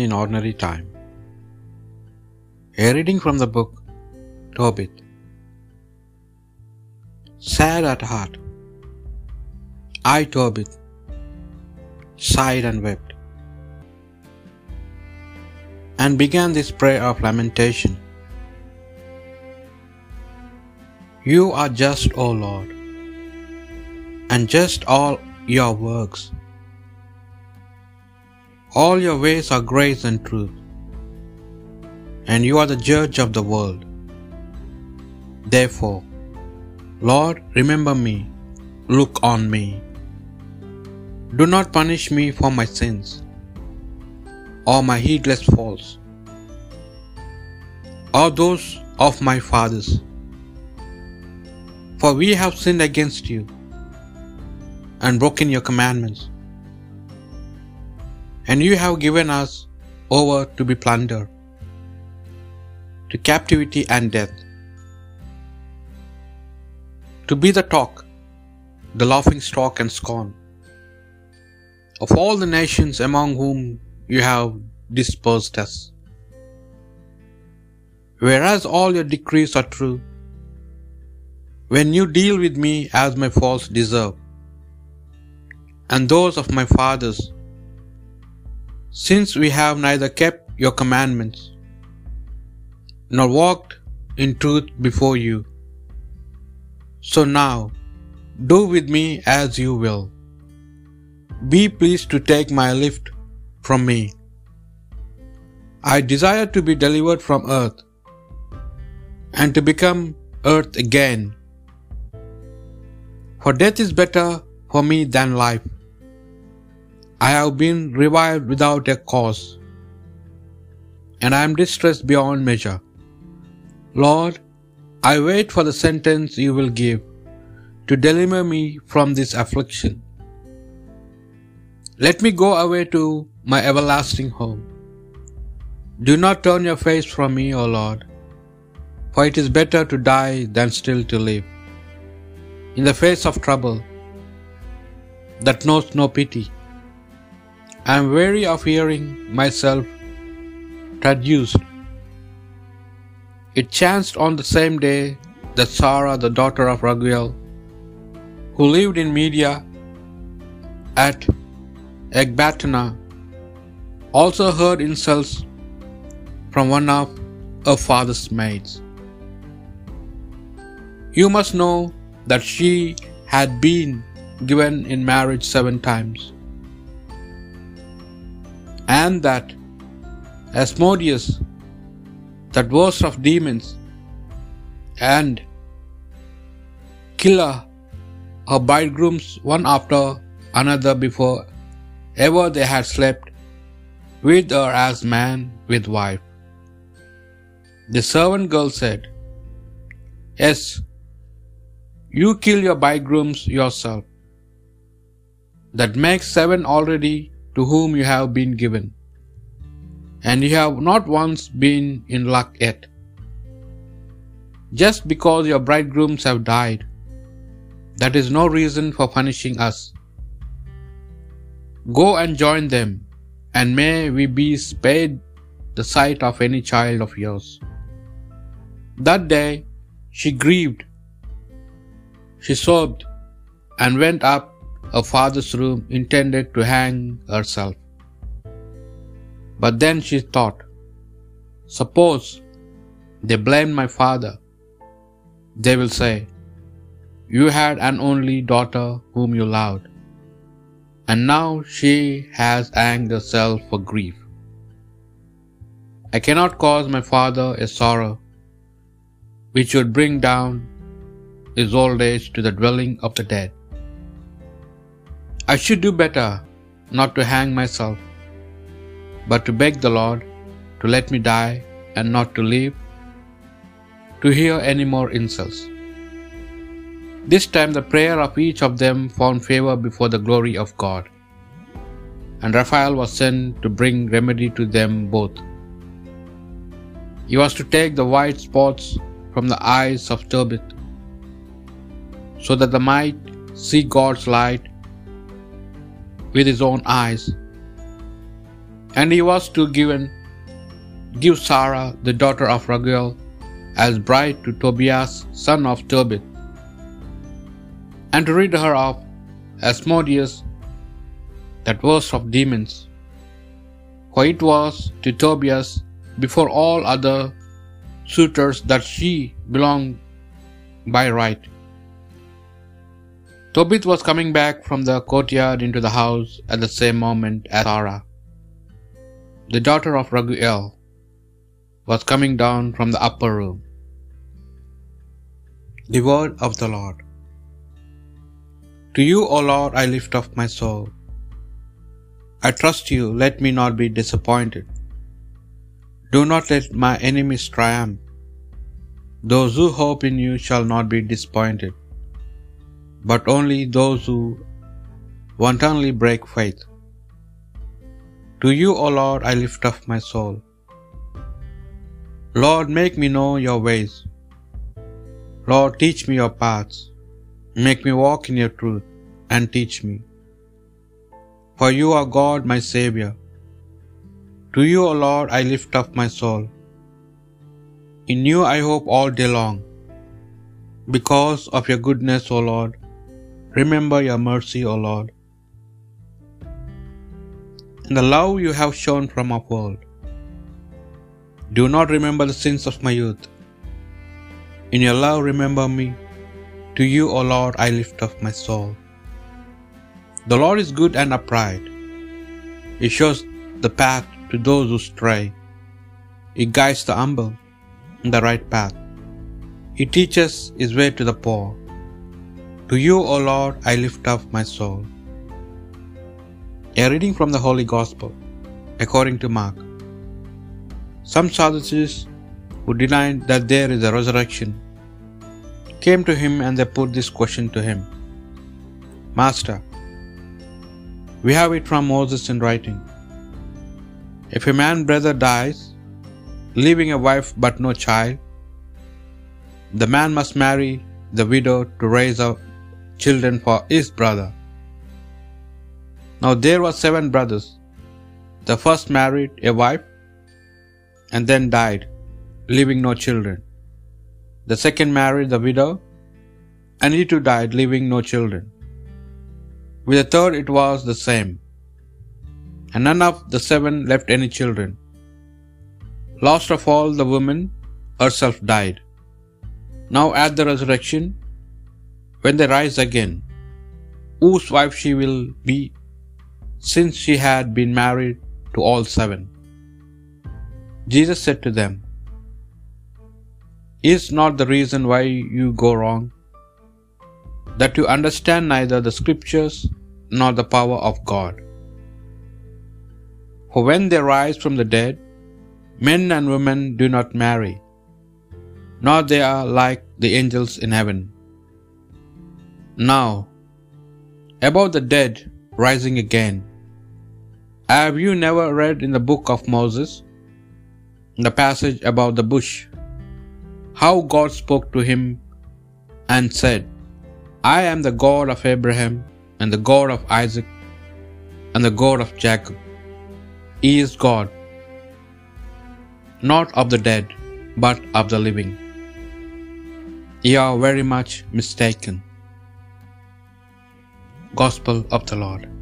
in ordinary time. A reading from the book Tobit. Sad at heart, I, Tobit, sighed and wept, and began this prayer of lamentation. You are just, O Lord, and just all your works. All your ways are grace and truth, and you are the judge of the world. Therefore, Lord, remember me, look on me. Do not punish me for my sins or my heedless faults or those of my fathers. For we have sinned against you and broken your commandments, and you have given us over to be plundered, to captivity and death, to be the talk, the laughing stock and scorn of all the nations among whom you have dispersed us. Whereas all your decrees are true, when you deal with me as my faults deserve, and those of my fathers, since we have neither kept your commandments nor walked in truth before you. So now, do with me as you will. Be pleased to take my lift from me. I desire to be delivered from earth and to become earth again. For death is better for me than life. I have been revived without a cause, and I am distressed beyond measure. Lord, I wait for the sentence you will give to deliver me from this affliction. Let me go away to my everlasting home. Do not turn your face from me, O Lord, for it is better to die than still to live. In the face of trouble that knows no pity, I am weary of hearing myself traduced. It chanced on the same day that Sarah, the daughter of Raguel, who lived in Media at Ecbatana, also heard insults from one of her father's maids. You must know that she had been given in marriage seven times, and that Asmodeus, that worst of demons, and killer her bridegrooms one after another before ever they had slept with her as man with wife. The servant girl said, Yes, you kill your bridegrooms yourself. That makes seven already to whom you have been given, and you have not once been in luck yet. Just because your bridegrooms have died, that is no reason for punishing us. Go and join them, and may we be spared the sight of any child of yours. That day she grieved, she sobbed, and went up her father's room intended to hang herself. But then she thought, Suppose they blame my father, they will say, You had an only daughter whom you loved, and now she has hanged herself for grief. I cannot cause my father a sorrow which would bring down his old age to the dwelling of the dead. I should do better not to hang myself, but to beg the Lord to let me die and not to live to hear any more insults. This time the prayer of each of them found favor before the glory of God, and Raphael was sent to bring remedy to them both. He was to take the white spots from the eyes of Tobit, so that they might see God's light with his own eyes, And he was to given, give Sarah, the daughter of Raguel, as bride to Tobias, son of Tobit, and to rid her of Asmodeus, that worst of demons. For it was to Tobias before all other suitors that she belonged by right. Tobit was coming back from the courtyard into the house at the same moment as Sarah, the daughter of Raguel, was coming down from the upper room. The word of the Lord. To you, O Lord, I lift up my soul. I trust you, let me not be disappointed. Do not let my enemies triumph. Those who hope in you shall not be disappointed, but only those who wantonly break faith. To you, O Lord, I lift up my soul. Lord, make me know your ways. Lord, teach me your paths. Make me walk in your truth and teach me. For you are God, my Saviour. To you, O Lord, I lift up my soul. In you I hope all day long. Because of your goodness, O Lord, remember your mercy, O Lord, and the love you have shown from of old. Do not remember the sins of my youth. In your love, remember me. To you, O Lord, I lift up my soul. The Lord is good and upright. He shows the path to those who stray. He guides the humble in the right path. He teaches his way to the poor. To you, O Lord, I lift up my soul. A reading from the Holy Gospel according to Mark. Some Sadducees who denied that there is a resurrection came to him and they put this question to him Master, we have it from Moses in writing. If a man brother dies, leaving a wife but no child, the man must marry the widow to raise up children for his brother. Now there were seven brothers. The first married a wife and then died, leaving no children. The second married the widow, and he too died, leaving no children. With the third it was the same, and none of the seven left any children. Last of all, the woman herself died. Now at the resurrection, when they rise again, whose wife she will be, since she had been married to all seven. Jesus said to them, Is not the reason why you go wrong, that you understand neither the scriptures nor the power of God? For when they rise from the dead, men and women do not marry, nor they are like the angels in heaven. Now, about the dead rising again, have you never read in the book of Moses, the passage about the bush, how God spoke to him and said, I am the God of Abraham, and the God of Isaac, and the God of Jacob. He is God, not of the dead, but of the living. You are very much mistaken. Gospel of the Lord.